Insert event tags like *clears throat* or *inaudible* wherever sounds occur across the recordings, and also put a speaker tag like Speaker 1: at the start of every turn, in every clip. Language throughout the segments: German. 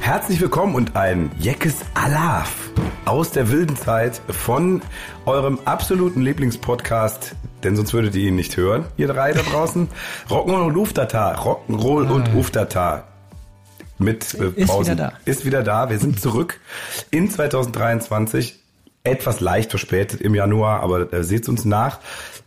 Speaker 1: Herzlich willkommen und ein Jeckes Alaf aus der wilden Zeit von eurem absoluten Lieblingspodcast, denn sonst würdet ihr ihn nicht hören, ihr drei da draußen. *laughs* Rock'n'Roll und Uftata, Rock'n'Roll und
Speaker 2: Ah.
Speaker 1: Uftata. Mit äh,
Speaker 2: Ist
Speaker 1: Pausen.
Speaker 2: wieder da.
Speaker 1: Ist wieder da. Wir sind zurück in 2023. Etwas leicht verspätet im Januar, aber äh, seht's uns nach.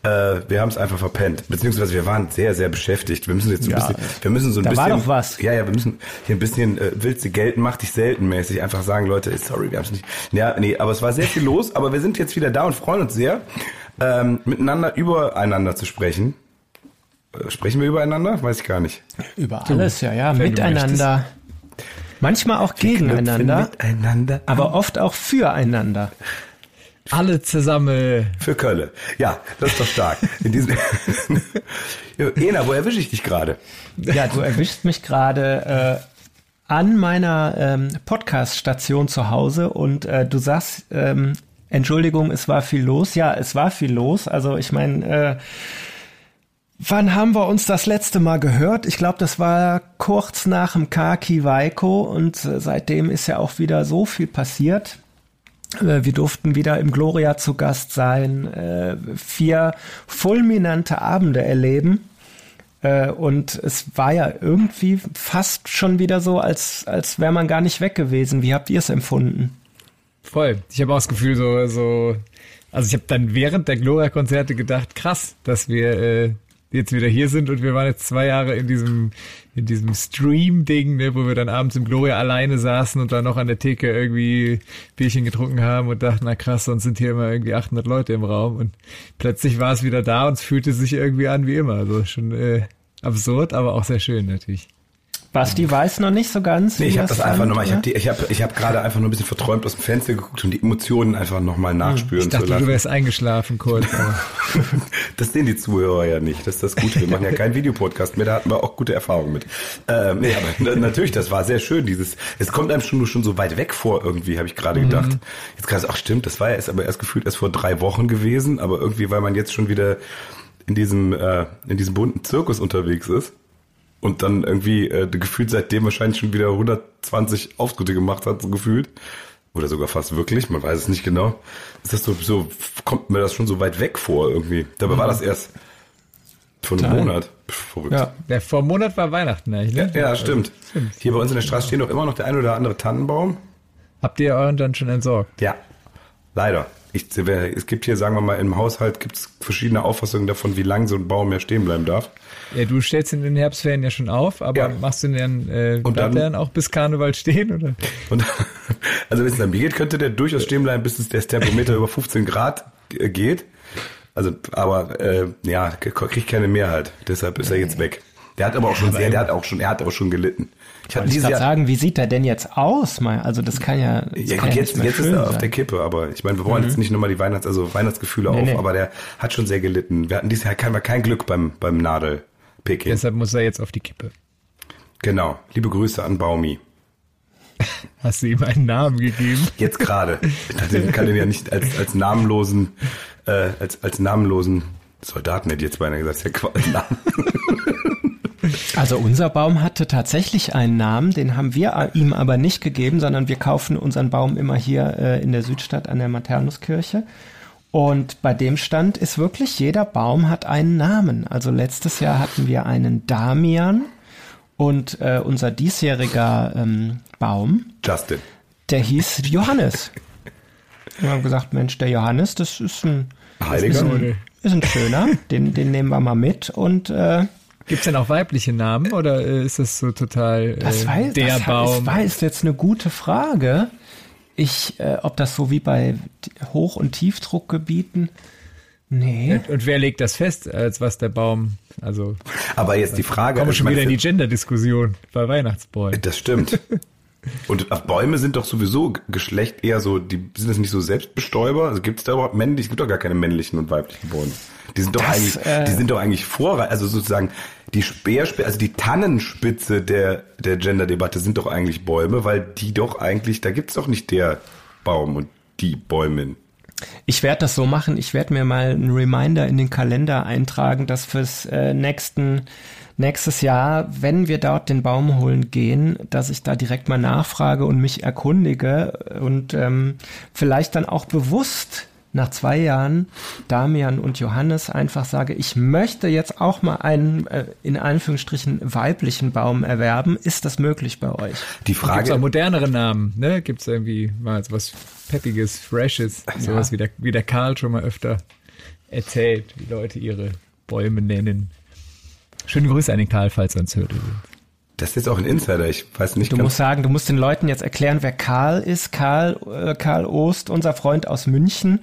Speaker 1: Äh, wir haben es einfach verpennt. Beziehungsweise wir waren sehr, sehr beschäftigt. Wir müssen jetzt so ein
Speaker 2: Ja,
Speaker 1: bisschen, wir müssen so ein
Speaker 2: da
Speaker 1: bisschen.
Speaker 2: war doch was.
Speaker 1: Ja, ja, wir müssen hier ein bisschen äh, willst du gelten, mach dich selten mäßig. Einfach sagen, Leute, sorry, wir haben es nicht. Ja, nee, aber es war sehr viel los, aber wir sind jetzt wieder da und freuen uns sehr, ähm, miteinander übereinander zu sprechen. Äh, sprechen wir übereinander? Weiß ich gar nicht.
Speaker 2: Über alles, ja, ja,
Speaker 3: wenn du
Speaker 2: miteinander. Manchmal auch gegeneinander,
Speaker 1: Miteinander.
Speaker 2: aber oft auch füreinander.
Speaker 3: Alle zusammen.
Speaker 1: Für Kölle. Ja, das ist doch stark. In diesem *laughs* Ena, wo erwische ich dich gerade?
Speaker 2: Ja, du erwischst mich gerade äh, an meiner ähm, Podcast-Station zu Hause und äh, du sagst, ähm, Entschuldigung, es war viel los. Ja, es war viel los. Also ich meine, äh, wann haben wir uns das letzte Mal gehört? Ich glaube, das war kurz nach dem Kaki Waiko und äh, seitdem ist ja auch wieder so viel passiert. Äh, Wir durften wieder im Gloria zu Gast sein, äh, vier fulminante Abende erleben. Und es war ja irgendwie fast schon wieder so, als, als wäre man gar nicht weg gewesen. Wie habt ihr es empfunden?
Speaker 3: Voll. Ich habe auch das Gefühl, so, so, also ich habe dann während der Gloria-Konzerte gedacht, krass, dass wir äh, jetzt wieder hier sind und wir waren jetzt zwei Jahre in diesem, in diesem Stream-Ding, ne, wo wir dann abends im Gloria alleine saßen und dann noch an der Theke irgendwie Bierchen getrunken haben und dachten, na krass, sonst sind hier immer irgendwie 800 Leute im Raum und plötzlich war es wieder da und es fühlte sich irgendwie an wie immer. Also schon äh, absurd, aber auch sehr schön natürlich.
Speaker 2: Basti weiß noch nicht so ganz.
Speaker 1: Nee, ich habe
Speaker 2: es
Speaker 1: das einfach nochmal, ich habe ich hab, ich hab gerade einfach nur ein bisschen verträumt aus dem Fenster geguckt, um die Emotionen einfach nochmal nachspüren
Speaker 3: Ich dachte,
Speaker 1: zu lassen.
Speaker 3: du wärst eingeschlafen kurz. *laughs*
Speaker 1: Das sehen die Zuhörer ja nicht. Das ist das Gute. Wir machen ja *laughs* keinen Videopodcast mehr, da hatten wir auch gute Erfahrungen mit. Ähm, nee, aber na- natürlich, das war sehr schön. Dieses, es kommt einem schon nur schon so weit weg vor, irgendwie, habe ich gerade gedacht. Jetzt gerade, ach stimmt, das war ja erst aber erst gefühlt erst vor drei Wochen gewesen, aber irgendwie, weil man jetzt schon wieder in diesem, äh, in diesem bunten Zirkus unterwegs ist. Und dann irgendwie äh, gefühlt seitdem wahrscheinlich schon wieder 120 Auftritte gemacht hat, so gefühlt. Oder sogar fast wirklich, man weiß es nicht genau. Ist das so, so kommt mir das schon so weit weg vor irgendwie. Dabei war das erst vor einem. Monat. Verrückt.
Speaker 2: Ja.
Speaker 3: Ja, vor einem Monat war Weihnachten eigentlich, ne?
Speaker 1: Ja, stimmt. Hier bei uns in der Straße stehen doch immer noch der ein oder andere Tannenbaum.
Speaker 3: Habt ihr euren dann schon entsorgt?
Speaker 1: Ja, leider. Ich, es gibt hier, sagen wir mal, im Haushalt gibt es verschiedene Auffassungen davon, wie lang so ein Baum mehr stehen bleiben darf.
Speaker 3: Ja, du stellst ihn in den Herbstferien ja schon auf, aber
Speaker 1: Ja.
Speaker 3: machst du den äh,
Speaker 1: Und dann-
Speaker 3: der dann auch bis Karneval stehen, oder?
Speaker 1: Und *laughs* also wenn es mir geht, könnte der durchaus stehen bleiben, bis es das Thermometer *laughs* über 15 Grad äh, geht. Also, aber äh, ja, kriegt keine Mehrheit. Deshalb ist er jetzt weg. Der hat aber auch schon sehr, der hat auch schon, er hat aber schon gelitten. Ich dieses
Speaker 2: gerade
Speaker 1: Jahr,
Speaker 2: sagen, wie sieht er denn jetzt aus? Mal? Also das kann ja, das
Speaker 1: ja,
Speaker 2: kann
Speaker 1: gut,
Speaker 2: ja
Speaker 1: jetzt,
Speaker 2: nicht mehr
Speaker 1: jetzt ist er auf
Speaker 2: sein.
Speaker 1: der Kippe, aber ich meine, wir wollen jetzt nicht nochmal die Weihnachts-, also Weihnachtsgefühle
Speaker 2: Nee,
Speaker 1: auf,
Speaker 2: nee.
Speaker 1: aber der hat schon sehr gelitten. Wir hatten dieses Jahr kein, kein Glück beim, beim Nadelpicking.
Speaker 3: Deshalb muss er jetzt auf die Kippe.
Speaker 1: Genau. Liebe Grüße an Baumi. *laughs*
Speaker 3: Hast du ihm einen Namen gegeben? *laughs*
Speaker 1: Jetzt gerade. Ich kann den ja nicht als, als namenlosen, äh, als, als namenlosen Soldaten hätte ich jetzt beinahe gesagt, ist ja. Namen. *laughs*
Speaker 2: Also unser Baum hatte tatsächlich einen Namen, den haben wir ihm aber nicht gegeben, sondern wir kaufen unseren Baum immer hier äh, in der Südstadt an der Maternuskirche. Und bei dem Stand ist wirklich jeder Baum hat einen Namen. Also letztes Jahr hatten wir einen Damian und äh, unser diesjähriger ähm, Baum,
Speaker 1: Justin.
Speaker 2: der hieß Johannes. *laughs* Wir haben gesagt, Mensch, der Johannes, das ist ein,
Speaker 1: Heiliger.
Speaker 2: ist ein, ist ein schöner, den, den nehmen wir mal mit und äh,
Speaker 3: Gibt's denn auch weibliche Namen oder äh, ist das so total äh,
Speaker 2: Das, weiß,
Speaker 3: der
Speaker 2: das
Speaker 3: Baum?
Speaker 2: Ist, war ist jetzt eine gute Frage. Ich, äh, ob das so wie bei Hoch- und Tiefdruckgebieten, nee.
Speaker 3: Und, und wer legt das fest, als was der Baum, also
Speaker 1: Aber jetzt die Frage.
Speaker 3: kommen wir
Speaker 1: ich
Speaker 3: schon wieder in die Gender-Diskussion bei Weihnachtsbäumen.
Speaker 1: Das stimmt. *laughs* Und äh, Bäume sind doch sowieso Geschlecht eher so, die sind das nicht so Selbstbestäuber? Also gibt es da überhaupt männliche? Es gibt doch gar keine männlichen und weiblichen Bäume. Die sind doch
Speaker 2: Das,
Speaker 1: eigentlich,
Speaker 2: äh,
Speaker 1: die sind doch eigentlich Vorreiter, also sozusagen die Speerspitze, also die Tannenspitze der, der Gender-Debatte sind doch eigentlich Bäume, weil die doch eigentlich, da gibt's doch nicht der Baum und die Bäumin.
Speaker 2: Ich werde das so machen, ich werde mir mal einen Reminder in den Kalender eintragen, dass fürs äh, nächsten nächstes Jahr, wenn wir dort den Baum holen gehen, dass ich da direkt mal nachfrage und mich erkundige und ähm, vielleicht dann auch bewusst nach zwei Jahren Damian und Johannes einfach sage, ich möchte jetzt auch mal einen äh, in Anführungsstrichen weiblichen Baum erwerben. Ist das möglich bei euch?
Speaker 1: Die
Speaker 3: Gibt
Speaker 1: Frage,
Speaker 3: auch modernere Namen, ne? Gibt es irgendwie mal so was Peppiges, Freshes, sowas wie der, wie der Karl schon mal öfter erzählt, wie Leute ihre Bäume nennen. Schöne Grüße an den Karl, falls er uns hört.
Speaker 1: das ist jetzt auch ein Insider, ich weiß nicht
Speaker 2: Du
Speaker 1: ganz,
Speaker 2: musst sagen, du musst den Leuten jetzt erklären, wer Karl ist. Karl, äh, Karl Ost, unser Freund aus München,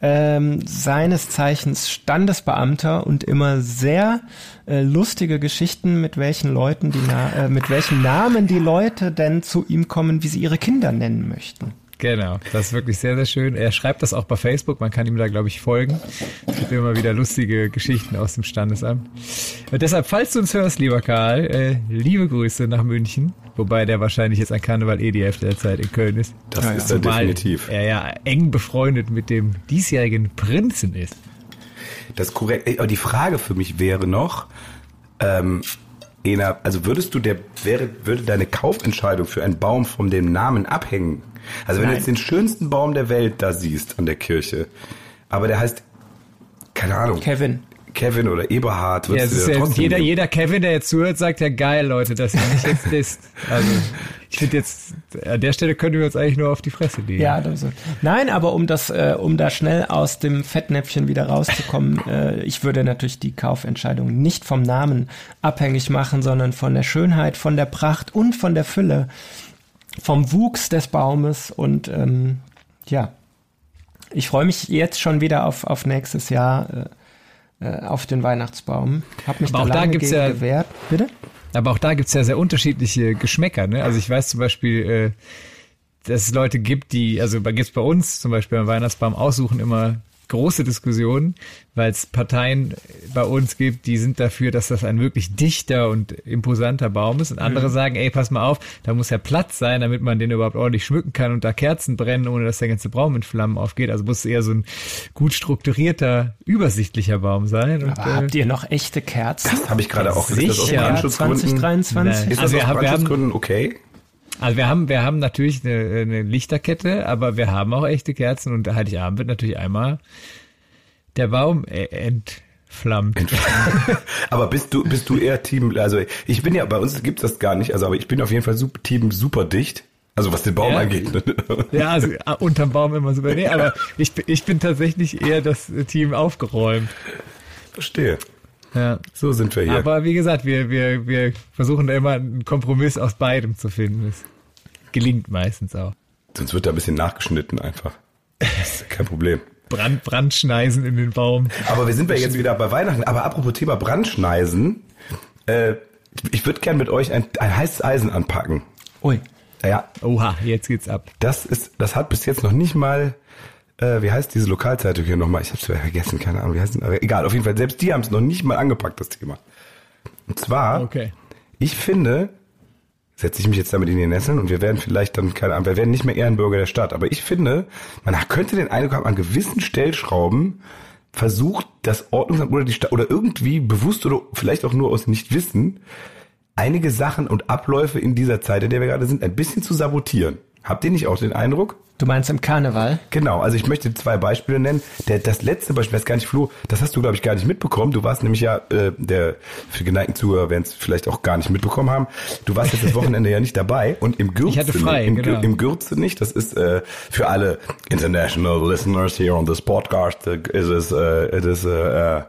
Speaker 2: ähm, seines Zeichens Standesbeamter und immer sehr äh, lustige Geschichten, mit welchen Leuten die Na äh, mit welchen Namen die Leute denn zu ihm kommen, wie sie ihre Kinder nennen möchten.
Speaker 3: Genau, das ist wirklich sehr, sehr schön. Er schreibt das auch bei Facebook, man kann ihm da, glaube ich, folgen. Es gibt immer wieder lustige Geschichten aus dem Standesamt. Und deshalb, falls du uns hörst, lieber Karl, äh, liebe Grüße nach München, wobei der wahrscheinlich jetzt an Karneval eh die Hälfte der Zeit in Köln ist.
Speaker 1: das ist er definitiv.
Speaker 3: er ja eng befreundet mit dem diesjährigen Prinzen ist.
Speaker 1: Das ist korrekt. Ey, Aber die Frage für mich wäre noch, ähm, Ena, also würdest du der, wäre, würde deine Kaufentscheidung für einen Baum von dem Namen abhängen? Also wenn du
Speaker 2: Nein.
Speaker 1: jetzt den schönsten Baum der Welt da siehst an der Kirche, aber der heißt, keine Ahnung,
Speaker 2: Kevin.
Speaker 1: Kevin oder Eberhard,
Speaker 3: Ja,
Speaker 1: würdest
Speaker 3: es ja,
Speaker 1: trotzdem
Speaker 3: jeder, jeder Kevin, der jetzt zuhört, sagt ja geil, Leute, dass ihr mich jetzt disst. Also ich finde jetzt, an der Stelle können wir uns eigentlich nur auf die Fresse legen.
Speaker 2: Ja, das, nein, aber um das, äh, um da schnell aus dem Fettnäpfchen wieder rauszukommen, *laughs* äh, ich würde natürlich die Kaufentscheidung nicht vom Namen abhängig machen, sondern von der Schönheit, von der Pracht und von der Fülle, vom Wuchs des Baumes und ähm, ja, ich freue mich jetzt schon wieder auf, auf nächstes Jahr. Äh, äh, auf den Weihnachtsbaum. Hab mich
Speaker 3: Aber
Speaker 2: da
Speaker 3: auch da
Speaker 2: lange
Speaker 3: gibt's
Speaker 2: gegen
Speaker 3: ja-
Speaker 2: gewehrt. Bitte?
Speaker 3: Aber auch da gibt's ja sehr unterschiedliche Geschmäcker. Ne? Also ich weiß zum Beispiel, äh, dass es Leute gibt, die, also bei- gibt's bei uns zum Beispiel beim Weihnachtsbaum aussuchen immer große Diskussionen, weil es Parteien bei uns gibt, die sind dafür, dass das ein wirklich dichter und imposanter Baum ist. Und andere sagen, ey, pass mal auf, da muss ja Platz sein, damit man den überhaupt ordentlich schmücken kann und da Kerzen brennen, ohne dass der ganze Baum in Flammen aufgeht. Also muss es eher so ein gut strukturierter, übersichtlicher Baum sein. Und,
Speaker 2: Aber habt ihr noch echte Kerzen?
Speaker 1: Das habe ich gerade auch. Aus
Speaker 3: Sicher.
Speaker 2: Ja,
Speaker 1: Brandschutzgründen?
Speaker 2: 2023?
Speaker 1: Ist das
Speaker 3: Also wir
Speaker 1: aus
Speaker 3: haben- wir haben-
Speaker 1: Brandschutzgründen okay?
Speaker 3: Also wir haben, wir haben natürlich eine, eine Lichterkette, aber wir haben auch echte Kerzen und Heiligabend wird natürlich einmal der Baum äh, entflammt.
Speaker 1: aber bist du, bist du eher Team, also ich bin ja, bei uns gibt's das gar nicht, also aber ich bin auf jeden Fall super, Team super dicht. Also was den Baum
Speaker 3: Ja.
Speaker 1: angeht. ne?
Speaker 3: Ja, also äh, unterm Baum immer super. Nee, aber ich, bin- ich bin tatsächlich eher das Team aufgeräumt.
Speaker 1: Verstehe.
Speaker 3: Ja.
Speaker 1: So sind wir hier.
Speaker 3: Aber wie gesagt, wir, wir, wir versuchen da immer einen Kompromiss aus beidem zu finden. Das gelingt meistens auch.
Speaker 1: Sonst wird da ein bisschen nachgeschnitten einfach. Das ist kein Problem.
Speaker 3: Brand, Brandschneisen in den Baum.
Speaker 1: Aber wir sind ja jetzt wieder bei Weihnachten. Aber apropos Thema Brandschneisen, äh, ich würde gern mit euch ein, ein heißes Eisen anpacken.
Speaker 2: Ui.
Speaker 1: Ja,
Speaker 3: Oha, jetzt geht's ab.
Speaker 1: das ist, das hat bis jetzt noch nicht mal, äh, wie heißt diese Lokalzeitung hier nochmal? Ich hab's vergessen, keine Ahnung, wie heißt denn, aber egal, auf jeden Fall, selbst die haben es noch nicht mal angepackt, das Thema. Und zwar,
Speaker 3: Okay.
Speaker 1: ich finde, setze ich mich jetzt damit in die Nesseln und wir werden vielleicht dann, keine Ahnung, wir werden nicht mehr Ehrenbürger der Stadt, aber ich finde, man könnte den Eindruck haben, an gewissen Stellschrauben versucht das Ordnungsamt oder die Stadt oder irgendwie bewusst oder vielleicht auch nur aus Nichtwissen einige Sachen und Abläufe in dieser Zeit, in der wir gerade sind, ein bisschen zu sabotieren. Habt ihr nicht auch den Eindruck?
Speaker 2: Du meinst im Karneval?
Speaker 1: Genau, also ich möchte zwei Beispiele nennen. Der, das letzte Beispiel, weiß gar nicht, Flo, das hast du, glaube ich, gar nicht mitbekommen. Du warst nämlich ja, äh, der für geneigten Zuhörer werden es vielleicht auch gar nicht mitbekommen haben. Du warst jetzt das Wochenende ja nicht dabei und im Gürze,
Speaker 3: Ich hatte frei,
Speaker 1: im,
Speaker 3: genau.
Speaker 1: im Gürze nicht. Das ist äh, für alle international listeners here on this podcast, äh, ist es, äh, it is, äh,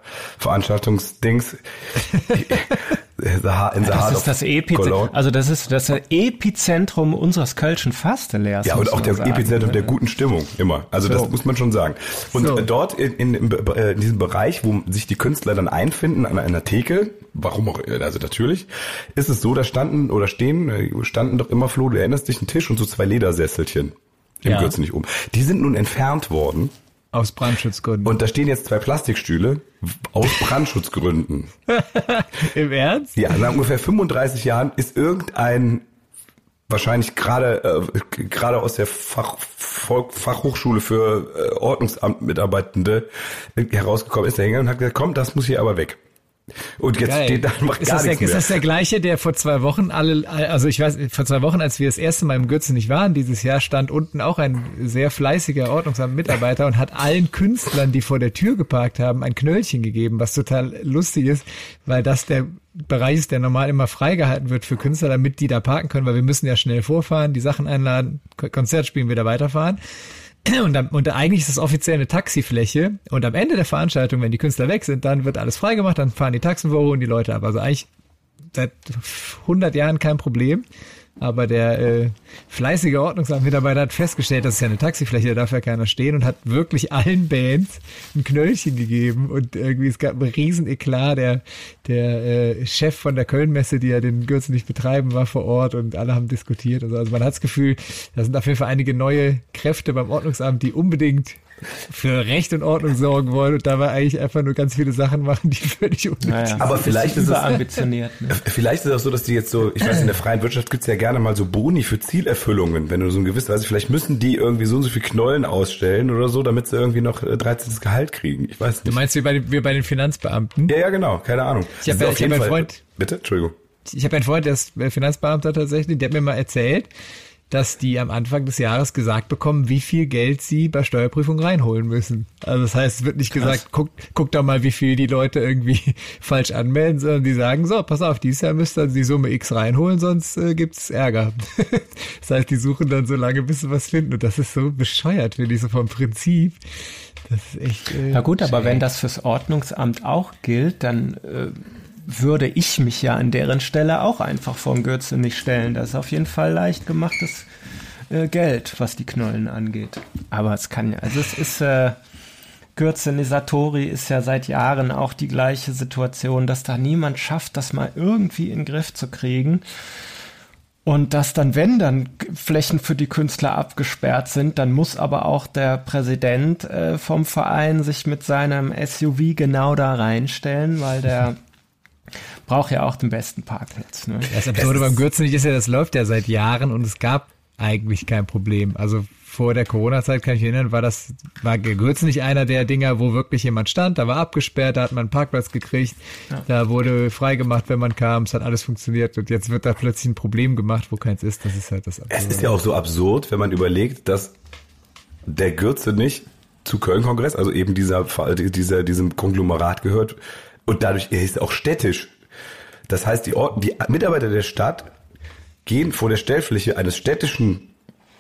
Speaker 1: *laughs* äh, Veranstaltungsdings. in
Speaker 2: das ist das Epizentrum, also das ist das Epizentrum unseres Kölschen Fastelehrs.
Speaker 1: Ja, und auch das Epizentrum der guten Stimmung immer. Also so. das muss man schon sagen. Und so. dort in, in, in, diesem Bereich, wo sich die Künstler dann einfinden, an einer Theke, warum auch, also natürlich, ist es so, da standen oder stehen, standen doch immer, Flo, du erinnerst dich, ein Tisch und so zwei Ledersesselchen im ja. nicht um. Die sind nun entfernt worden
Speaker 3: aus Brandschutzgründen.
Speaker 1: Und da stehen jetzt zwei Plastikstühle aus Brandschutzgründen. *laughs*
Speaker 3: Im Ernst?
Speaker 1: Ja, nach ungefähr 35 Jahren ist irgendein wahrscheinlich gerade äh, gerade aus der Fach, Fachhochschule für äh, Ordnungsamt-Mitarbeitende herausgekommen ist, der hingegangen und hat gesagt, komm, das muss hier aber weg. Und jetzt Geil. steht da macht
Speaker 3: ist
Speaker 1: gar
Speaker 3: das
Speaker 1: nichts
Speaker 3: der,
Speaker 1: mehr.
Speaker 3: Ist das der gleiche, der vor zwei Wochen alle, also ich weiß, vor zwei Wochen, als wir das erste Mal im Gürzen nicht waren, dieses Jahr stand unten auch ein sehr fleißiger Ordnungsamt-Mitarbeiter und hat allen Künstlern, die vor der Tür geparkt haben, ein Knöllchen gegeben, was total lustig ist, weil das der Bereich ist, der normal immer freigehalten wird für Künstler, damit die da parken können, weil wir müssen ja schnell vorfahren, die Sachen einladen, Konzert spielen, wieder weiterfahren. Und, dann, und eigentlich ist es offiziell eine Taxifläche. Und am Ende der Veranstaltung, wenn die Künstler weg sind, dann wird alles freigemacht, dann fahren die Taxen vor und die Leute ab. Also eigentlich seit 100 Jahren kein Problem. Aber der äh, fleißige Ordnungsamtmitarbeiter hat festgestellt, das ist ja eine Taxifläche, da darf ja keiner stehen und hat wirklich allen Bands ein Knöllchen gegeben. Und irgendwie, es gab einen riesen Eklat. Der, der äh, Chef von der Kölnmesse, die ja den Gürtel nicht betreiben, war vor Ort und alle haben diskutiert. Also, also man hat das Gefühl, da sind auf jeden Fall einige neue Kräfte beim Ordnungsamt, die unbedingt für Recht und Ordnung sorgen wollen und dabei eigentlich einfach nur ganz viele Sachen machen, die völlig unnötig naja,
Speaker 1: sind. Aber vielleicht ist es ambitioniert. Ne? Vielleicht ist es auch so, dass die jetzt so, ich weiß, in der freien Wirtschaft gibt's ja gerne mal so Boni für Zielerfüllungen, wenn du so ein gewisses, also vielleicht müssen die irgendwie so und so viel Knollen ausstellen oder so, damit sie irgendwie noch 13. Äh, Gehalt kriegen. Ich weiß nicht.
Speaker 3: Du meinst wie bei, den, wie bei den Finanzbeamten?
Speaker 1: Ja, ja, genau, keine Ahnung.
Speaker 3: Ich habe hab einen Freund.
Speaker 1: Bitte, Entschuldigung.
Speaker 3: Ich habe einen Freund, der ist Finanzbeamter tatsächlich, der hat mir mal erzählt, dass die am Anfang des Jahres gesagt bekommen, wie viel Geld sie bei Steuerprüfung reinholen müssen. Also das heißt, es wird nicht Krass. gesagt, guck, guck doch mal, wie viel die Leute irgendwie *laughs* falsch anmelden, sondern die sagen, so, pass auf, dieses Jahr müsst ihr die Summe X reinholen, sonst äh, gibt's Ärger. *laughs* das heißt, die suchen dann so lange, bis sie was finden. Und das ist so bescheuert, finde ich, so vom Prinzip. Das ist echt.
Speaker 2: Äh, Na gut, aber wenn das fürs Ordnungsamt auch gilt, dann äh, würde ich mich ja an deren Stelle auch einfach vom Gürze nicht stellen. Das ist auf jeden Fall leicht gemachtes äh, Geld, was die Knollen angeht. Aber es kann ja, also es ist, äh, Gürze Satori ist ja seit Jahren auch die gleiche Situation, dass da niemand schafft, das mal irgendwie in den Griff zu kriegen. Und dass dann, wenn dann Flächen für die Künstler abgesperrt sind, dann muss aber auch der Präsident äh, vom Verein sich mit seinem SUV genau da reinstellen, weil der braucht ja auch den besten Parkplatz. Ne?
Speaker 3: Das Absurde beim Gürzenich ist ja, das läuft ja seit Jahren und es gab eigentlich kein Problem. Also vor der Corona-Zeit kann ich mich erinnern, war das, war Gürzenich einer der Dinger, wo wirklich jemand stand, da war abgesperrt, da hat man einen Parkplatz gekriegt, ja. da wurde freigemacht, wenn man kam, es hat alles funktioniert und jetzt wird da plötzlich ein Problem gemacht, wo keins ist, das ist halt das
Speaker 1: Absurde. Es ist ja auch so absurd, wenn man überlegt, dass der Gürzenich zu Köln-Kongress, also eben dieser, dieser, diesem Konglomerat gehört und dadurch, er ist auch städtisch das heißt, die, Or die Mitarbeiter der Stadt gehen vor der Stellfläche eines städtischen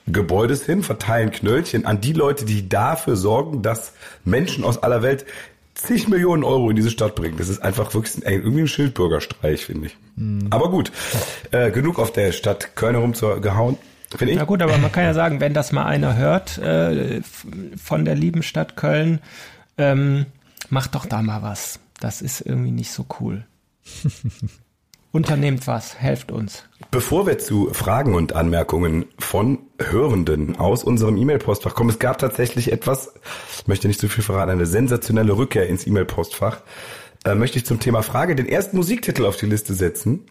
Speaker 1: Gebäudes hin, verteilen Knöllchen an die Leute, die dafür sorgen, dass Menschen aus aller Welt zig Millionen Euro in diese Stadt bringen. Das ist einfach wirklich ein, irgendwie ein Schildbürgerstreich, finde ich. Mhm. Aber gut, äh, genug auf der Stadt Köln herumgehauen. Finde ich.
Speaker 2: Na gut, aber man kann ja sagen, wenn das mal einer hört äh, von der lieben Stadt Köln, ähm, macht doch da mal was. Das ist irgendwie nicht so cool. *laughs* Unternehmt was, helft uns.
Speaker 1: Bevor wir zu Fragen und Anmerkungen von Hörenden aus unserem E-Mail-Postfach kommen, es gab tatsächlich etwas, ich möchte nicht zu viel verraten, eine sensationelle Rückkehr ins E-Mail-Postfach, äh, möchte ich zum Thema Frage den ersten Musiktitel auf die Liste setzen.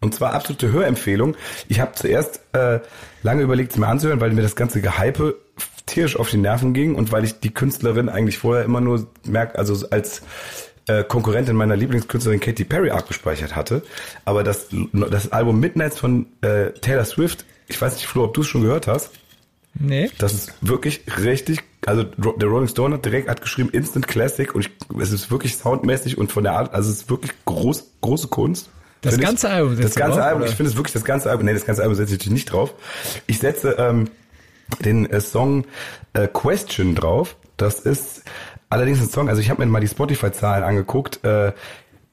Speaker 1: Und zwar absolute Hörempfehlung. Ich habe zuerst äh, lange überlegt, es mir anzuhören, weil mir das ganze Gehype tierisch auf die Nerven ging und weil ich die Künstlerin eigentlich vorher immer nur merke, also als äh, Konkurrentin meiner Lieblingskünstlerin Katy Perry abgespeichert hatte. Aber das, das Album Midnights von äh, Taylor Swift, ich weiß nicht, Flo, ob du es schon gehört hast.
Speaker 3: Nee.
Speaker 1: Das ist wirklich richtig, also der Rolling Stone hat direkt hat geschrieben Instant Classic und ich, es ist wirklich soundmäßig und von der Art, also es ist wirklich groß, große Kunst.
Speaker 3: Das ganze
Speaker 1: ich,
Speaker 3: Album
Speaker 1: Das ganze drauf, Album, oder? ich finde es wirklich das ganze Album, nee, das ganze Album setze ich nicht drauf. Ich setze ähm, den äh, Song äh, Question drauf. Das ist Allerdings ein Song, also ich habe mir mal die Spotify-Zahlen angeguckt, äh,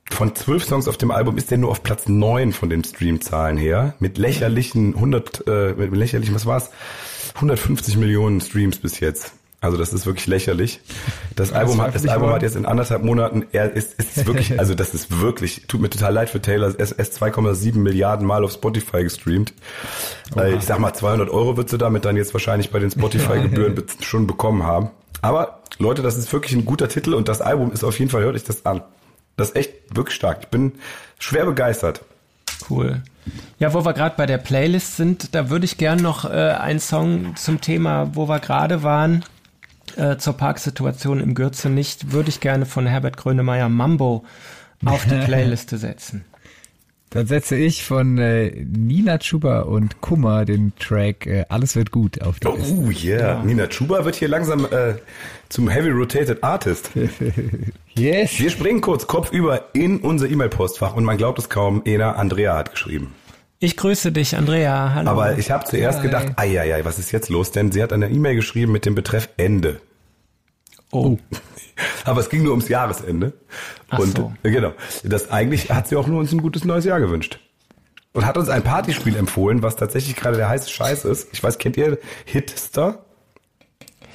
Speaker 1: von zwölf Songs auf dem Album ist der nur auf Platz neun von den Streamzahlen her. Mit lächerlichen 100, äh, mit lächerlichen, was war's? 150 Millionen Streams bis jetzt. Also das ist wirklich lächerlich. Das, Album hat, das Album hat jetzt in anderthalb Monaten, er ist, ist wirklich, *laughs* also das ist wirklich, tut mir total leid für Taylor, er ist 2,7 Milliarden Mal auf Spotify gestreamt. Oha. Ich sag mal, 200 Euro wird sie damit dann jetzt wahrscheinlich bei den Spotify-Gebühren *laughs* schon bekommen haben. Aber Leute, das ist wirklich ein guter Titel und das Album ist auf jeden Fall, hört euch das an. Das ist echt wirklich stark. Ich bin schwer begeistert.
Speaker 2: Cool. Ja, wo wir gerade bei der Playlist sind, da würde ich gern noch äh, einen Song zum Thema, wo wir gerade waren, äh, zur Parksituation im Gürze nicht, würde ich gerne von Herbert Grönemeyer Mambo auf die *laughs* Playliste setzen.
Speaker 3: Dann setze ich von äh, Nina Chuba und Kummer den Track äh, Alles wird gut auf die
Speaker 1: oh, Liste. Oh yeah, ja. Nina Chuba wird hier langsam äh, zum Heavy Rotated Artist. *laughs* yes. Wir springen kurz kopfüber in unser E-Mail-Postfach und man glaubt es kaum, Ena Andrea hat geschrieben.
Speaker 2: Ich grüße dich, Andrea. Hallo.
Speaker 1: Aber ich habe zuerst Hi. gedacht, ei, ei, ei, was ist jetzt los? Denn sie hat eine E-Mail geschrieben mit dem Betreff Ende.
Speaker 2: Oh. *laughs*
Speaker 1: Aber es ging nur ums Jahresende. Ach und so. Äh, genau. Das eigentlich hat sie auch nur uns ein gutes neues Jahr gewünscht. Und hat uns ein Partyspiel empfohlen, was tatsächlich gerade der heiße Scheiß ist. Ich weiß, kennt ihr Hitster?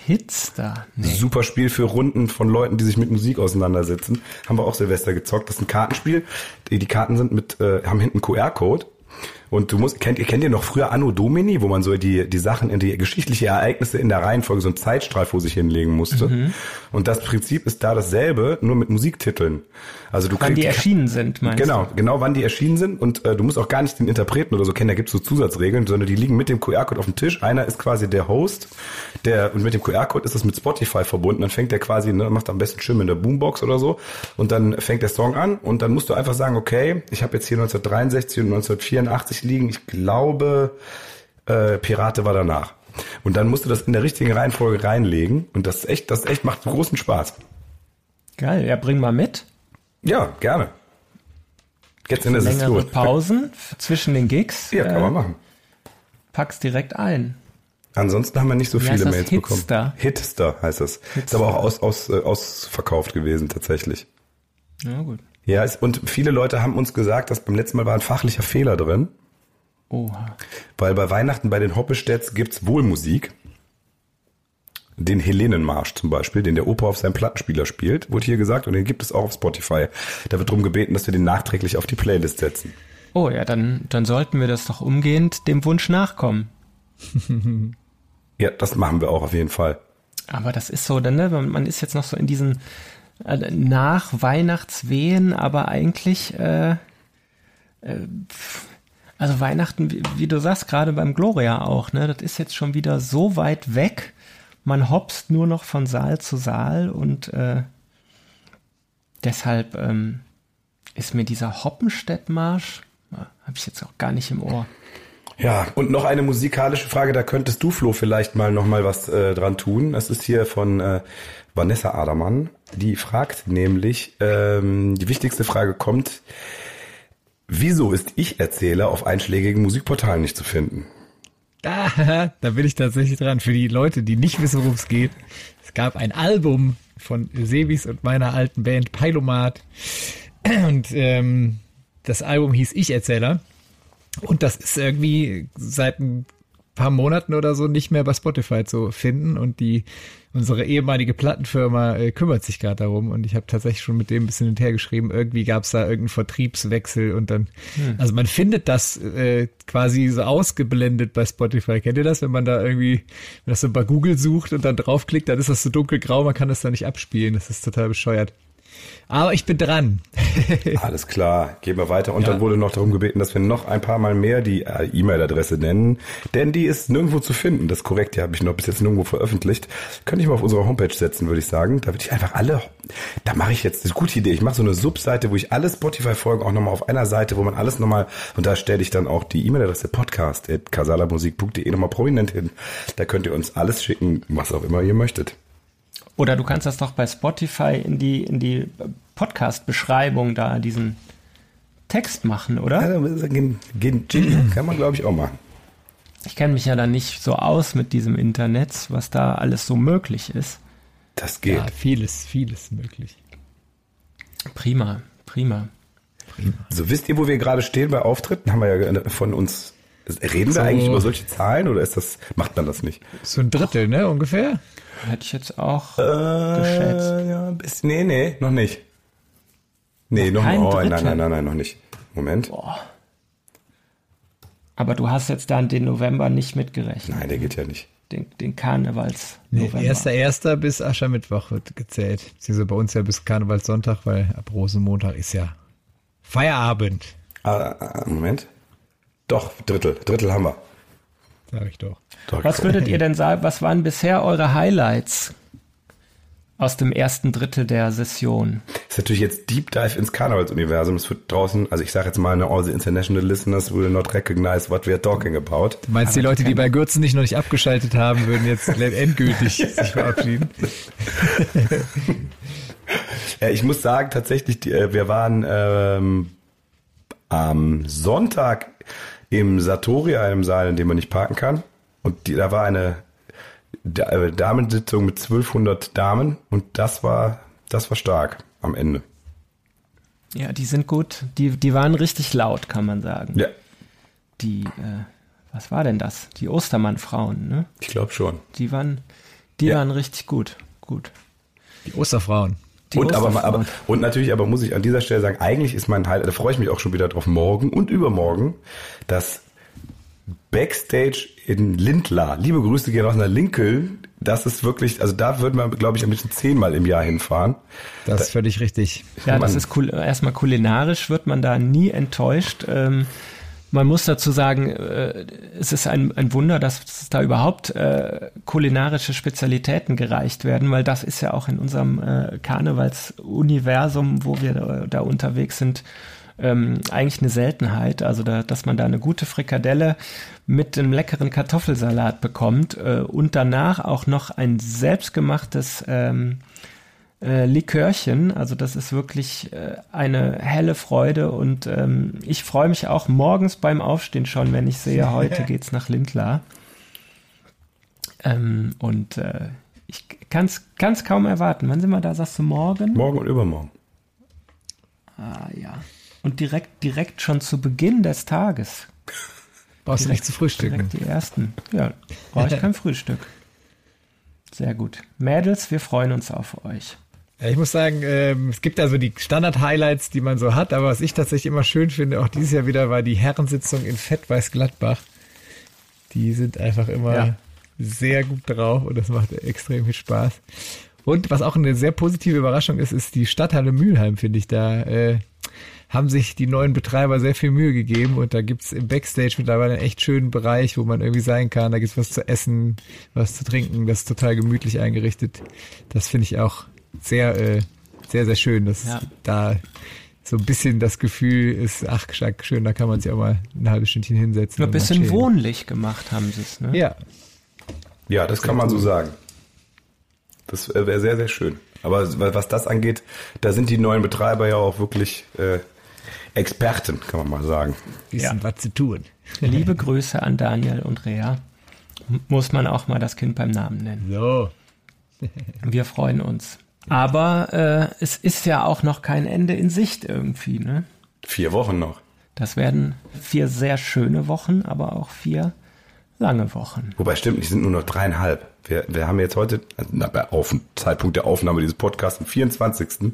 Speaker 2: Hitster?
Speaker 1: Nee. Super Spiel für Runden von Leuten, die sich mit Musik auseinandersetzen. Haben wir auch Silvester gezockt. Das ist ein Kartenspiel. Die Karten sind mit, äh, haben hinten QR-Code und du musst, kennt ihr, kennt ihr noch früher Anno Domini, wo man so die, die Sachen in die geschichtliche Ereignisse in der Reihenfolge so einen Zeitstrahl vor sich hinlegen musste? Mhm. Und das Prinzip ist da dasselbe, nur mit Musiktiteln. Also du
Speaker 2: wann kriegst, die erschienen sind,
Speaker 1: meinst Genau, du? genau, wann die erschienen sind. Und äh, du musst auch gar nicht den Interpreten oder so kennen, da gibt's so Zusatzregeln, sondern die liegen mit dem QR-Code auf dem Tisch. Einer ist quasi der Host, der und mit dem QR-Code ist das mit Spotify verbunden. Dann fängt der quasi, ne, macht am besten Schirm in der Boombox oder so. Und dann fängt der Song an und dann musst du einfach sagen, okay, ich habe jetzt hier 1963 und 1984 liegen. Ich glaube, äh, Pirate war danach. Und dann musst du das in der richtigen Reihenfolge reinlegen. Und das ist echt, das echt macht großen Spaß.
Speaker 2: Geil, ja, bring mal mit.
Speaker 1: Ja, gerne.
Speaker 2: Jetzt in der Längere Session. Pausen zwischen den Gigs.
Speaker 1: Ja, kann äh, man machen.
Speaker 2: Pack's direkt ein.
Speaker 1: Ansonsten haben wir nicht so Wie viele Mails Hitster? bekommen. Hitster heißt es. Ist aber auch aus, aus, äh, ausverkauft gewesen, tatsächlich.
Speaker 2: Ja, gut.
Speaker 1: Ja, es, und viele Leute haben uns gesagt, dass beim letzten Mal war ein fachlicher Fehler drin.
Speaker 2: Oha.
Speaker 1: Weil bei Weihnachten bei den Hoppestädts gibt's wohl Musik. Den Helenenmarsch zum Beispiel, den der Opa auf seinem Plattenspieler spielt, wurde hier gesagt, und den gibt es auch auf Spotify. Da wird darum gebeten, dass wir den nachträglich auf die Playlist setzen.
Speaker 2: Oh ja, dann, dann sollten wir das doch umgehend dem Wunsch nachkommen. *laughs*
Speaker 1: ja, das machen wir auch auf jeden Fall.
Speaker 2: Aber das ist so, ne? Man ist jetzt noch so in diesen äh, nach Weihnachtswehen, aber eigentlich äh, äh, also Weihnachten, wie, wie du sagst, gerade beim Gloria auch, ne? Das ist jetzt schon wieder so weit weg. Man hopst nur noch von Saal zu Saal und äh, deshalb ähm, ist mir dieser Hoppenstedt-Marsch, äh, habe ich jetzt auch gar nicht im Ohr.
Speaker 1: Ja, und noch eine musikalische Frage, da könntest du, Flo, vielleicht mal noch mal was äh, dran tun. Das ist hier von äh, Vanessa Adermann. Die fragt nämlich, ähm, die wichtigste Frage kommt, Wieso ist Ich-Erzähler auf einschlägigen Musikportalen nicht zu finden?
Speaker 3: Da, *laughs* da bin ich tatsächlich dran. Für die Leute, die nicht wissen, worum es geht. Es gab ein Album von Sebis und meiner alten Band Pilomat. *clears throat* Und ähm, das Album hieß Ich-Erzähler. Und das ist irgendwie seit ein paar Monaten oder so nicht mehr bei Spotify zu finden. Und die unsere ehemalige Plattenfirma äh, kümmert sich gerade darum und ich habe tatsächlich schon mit dem ein bisschen hinterher geschrieben. Irgendwie gab es da irgendeinen Vertriebswechsel und dann, hm. also man findet das äh, quasi so ausgeblendet bei Spotify. Kennt ihr das, wenn man da irgendwie, wenn das so bei Google sucht und dann draufklickt, dann ist das so dunkelgrau, man kann das da nicht abspielen. Das ist total bescheuert. Aber ich bin dran. *laughs*
Speaker 1: Alles klar, gehen wir weiter. Und ja. dann wurde noch darum gebeten, dass wir noch ein paar Mal mehr die äh, E-Mail-Adresse nennen, denn die ist nirgendwo zu finden. Das ist korrekt, die habe ich noch bis jetzt nirgendwo veröffentlicht. Könnte ich mal auf unsere Homepage setzen, würde ich sagen. Da würde ich einfach alle, da mache ich jetzt, das ist eine gute Idee, ich mache so eine Subseite, wo ich alle Spotify-Folgen auch nochmal auf einer Seite, wo man alles nochmal, und da stelle ich dann auch die E-Mail-Adresse podcast.casalamusik.de nochmal prominent hin. Da könnt ihr uns alles schicken, was auch immer ihr möchtet.
Speaker 2: Oder du kannst das doch bei Spotify in die, in die Podcast-Beschreibung da diesen Text machen, oder?
Speaker 1: Ja, *clears throat* kann man, glaube ich, auch machen.
Speaker 2: Ich kenne mich ja da nicht so aus mit diesem Internet, was da alles so möglich ist.
Speaker 1: Das geht. Ja,
Speaker 3: vieles, vieles möglich.
Speaker 2: Prima, prima.
Speaker 1: So, wisst ihr, wo wir gerade stehen bei Auftritten? Haben wir ja von uns. Reden
Speaker 3: So.
Speaker 1: wir eigentlich über solche Zahlen oder ist das, macht man das nicht?
Speaker 3: So ein Drittel, ne, ungefähr?
Speaker 2: Hätte ich jetzt auch
Speaker 1: Äh,
Speaker 2: geschätzt.
Speaker 1: ja, bis, nee, nee, noch nicht. Nee, noch,
Speaker 2: kein
Speaker 1: oh,
Speaker 2: Drittel?
Speaker 1: nein, nein, nein, nein, noch nicht. Moment.
Speaker 2: Aber du hast jetzt dann den November nicht mitgerechnet.
Speaker 1: Nein, der geht ja nicht.
Speaker 2: Den, den Karnevals
Speaker 3: Nee, erster, erster bis Aschermittwoch wird gezählt. Beziehungsweise bei uns ja bis Karnevalssonntag, weil ab Rosenmontag ist ja Feierabend,
Speaker 1: Ah, ah, Moment. Doch, Drittel. Drittel haben wir.
Speaker 3: sag ich doch.
Speaker 1: Doch,
Speaker 2: Was würdet ihr denn sagen, was waren bisher eure Highlights aus dem ersten Drittel der Session?
Speaker 1: ist natürlich jetzt Deep Dive ins Karnevalsuniversum. Es wird draußen, also ich sage jetzt mal, all the international listeners will not recognize what we are talking about.
Speaker 3: Du meinst, die Leute, die bei Gürzen nicht noch nicht abgeschaltet haben, würden jetzt endgültig *laughs* sich verabschieden?
Speaker 1: Ja, *laughs* ich muss sagen, tatsächlich, die, äh, wir waren ähm, am Sonntag im Satori, einem Saal, in dem man nicht parken kann. Und die, da war eine äh, Damensitzung mit 1200 Damen und das war, das war stark am Ende.
Speaker 2: Ja, die sind gut. Die, die waren richtig laut, kann man sagen.
Speaker 1: Ja,
Speaker 2: Die, äh, was war denn das? Die Ostermann-Frauen, ne?
Speaker 1: ich glaube schon.
Speaker 2: Die waren, die
Speaker 1: Ja.
Speaker 2: waren richtig gut. Gut.
Speaker 3: Die Osterfrauen.
Speaker 2: Die
Speaker 1: und, aber, aber, und natürlich, aber muss ich an dieser Stelle sagen, eigentlich ist mein Highlight, da freue ich mich auch schon wieder drauf, morgen und übermorgen, das Backstage in Lindlar. Liebe Grüße gehen aus nach Lincoln. Das ist wirklich, also da würde man, glaube ich, ein bisschen zehnmal im Jahr hinfahren.
Speaker 3: Das ist völlig richtig.
Speaker 2: Ja, das ist cool. Erstmal kulinarisch wird man da nie enttäuscht. Ähm, man muss dazu sagen, äh, es ist ein, ein Wunder, dass da überhaupt äh, kulinarische Spezialitäten gereicht werden, weil das ist ja auch in unserem äh, Karnevalsuniversum, wo wir da, da unterwegs sind, ähm, eigentlich eine Seltenheit. Also, da, dass man da eine gute Frikadelle mit einem leckeren Kartoffelsalat bekommt äh, und danach auch noch ein selbstgemachtes ähm, äh, Likörchen. Also das ist wirklich äh, eine helle Freude und ähm, ich freue mich auch morgens beim Aufstehen schon, wenn ich sehe, heute *laughs* geht's nach Lindlar. Ähm, und äh, ich kann es kaum erwarten. Wann sind wir da? Sagst du morgen?
Speaker 1: Morgen und übermorgen.
Speaker 2: Ah ja. Und direkt, direkt schon zu Beginn des Tages.
Speaker 3: Brauchst du nicht zu frühstücken.
Speaker 2: Direkt die ersten. Ja, brauche ich kein *laughs* Frühstück. Sehr gut. Mädels, wir freuen uns auf euch.
Speaker 3: Ja, ich muss sagen, ähm, es gibt da so die Standard-Highlights, die man so hat, aber was ich tatsächlich immer schön finde, auch dieses Jahr wieder, war die Herrensitzung in Fettweiß-Gladbach. Die sind einfach immer
Speaker 2: Ja.
Speaker 3: sehr gut drauf und das macht extrem viel Spaß. Und was auch eine sehr positive Überraschung ist, ist die Stadthalle Mülheim, finde ich. Da äh, haben sich die neuen Betreiber sehr viel Mühe gegeben und da gibt's im Backstage mittlerweile einen echt schönen Bereich, wo man irgendwie sein kann. Da gibt's was zu essen, was zu trinken. Das ist total gemütlich eingerichtet. Das finde ich auch sehr, äh, sehr, sehr schön, dass
Speaker 2: Ja.
Speaker 3: da so ein bisschen das Gefühl ist, ach, schön, da kann man sich auch mal ein halbes Stündchen hinsetzen.
Speaker 2: Nur ein bisschen wohnlich gemacht haben sie es. Ne?
Speaker 3: Ja,
Speaker 1: Ja, das kann man so sagen. Das äh, wäre sehr, sehr schön. Aber was das angeht, da sind die neuen Betreiber ja auch wirklich äh, Experten, kann man mal sagen.
Speaker 3: wissen,
Speaker 2: Ja.
Speaker 3: was zu tun. *laughs*
Speaker 2: Liebe Grüße an Daniel und Rea. Muss man auch mal das Kind beim Namen nennen.
Speaker 3: So.
Speaker 2: Wir freuen uns. Aber äh, es ist ja auch noch kein Ende in Sicht irgendwie. Ne?
Speaker 1: Vier Wochen noch.
Speaker 2: Das werden vier sehr schöne Wochen, aber auch vier lange Wochen.
Speaker 1: Wobei stimmt, nicht, sind nur noch dreieinhalb. Wir, wir haben jetzt heute, also, na, bei auf, Zeitpunkt der Aufnahme dieses Podcasts, am 24.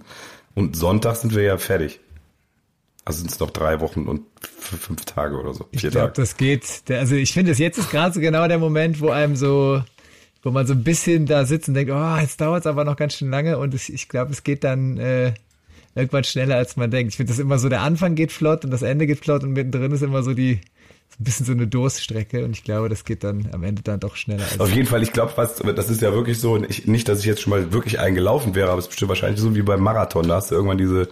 Speaker 1: Und Sonntag sind wir ja fertig. Also sind es noch drei Wochen und fünf Tage oder so.
Speaker 3: Ich
Speaker 1: Vier
Speaker 3: glaube,
Speaker 1: Tage.
Speaker 3: das geht. Also ich finde, es jetzt ist gerade so genau der Moment, wo einem so, wo man so ein bisschen da sitzt und denkt, oh, jetzt dauert es aber noch ganz schön lange und es, ich glaube, es geht dann äh, irgendwann schneller, als man denkt. Ich finde das immer so, der Anfang geht flott und das Ende geht flott und mittendrin ist immer so die, so ein bisschen so eine Durststrecke und ich glaube, das geht dann am Ende dann doch schneller.
Speaker 1: Auf jeden Fall, ich glaube, was, das ist ja wirklich so, ich, nicht, dass ich jetzt schon mal wirklich eingelaufen wäre, aber es ist bestimmt wahrscheinlich so wie beim Marathon. Da hast du irgendwann diese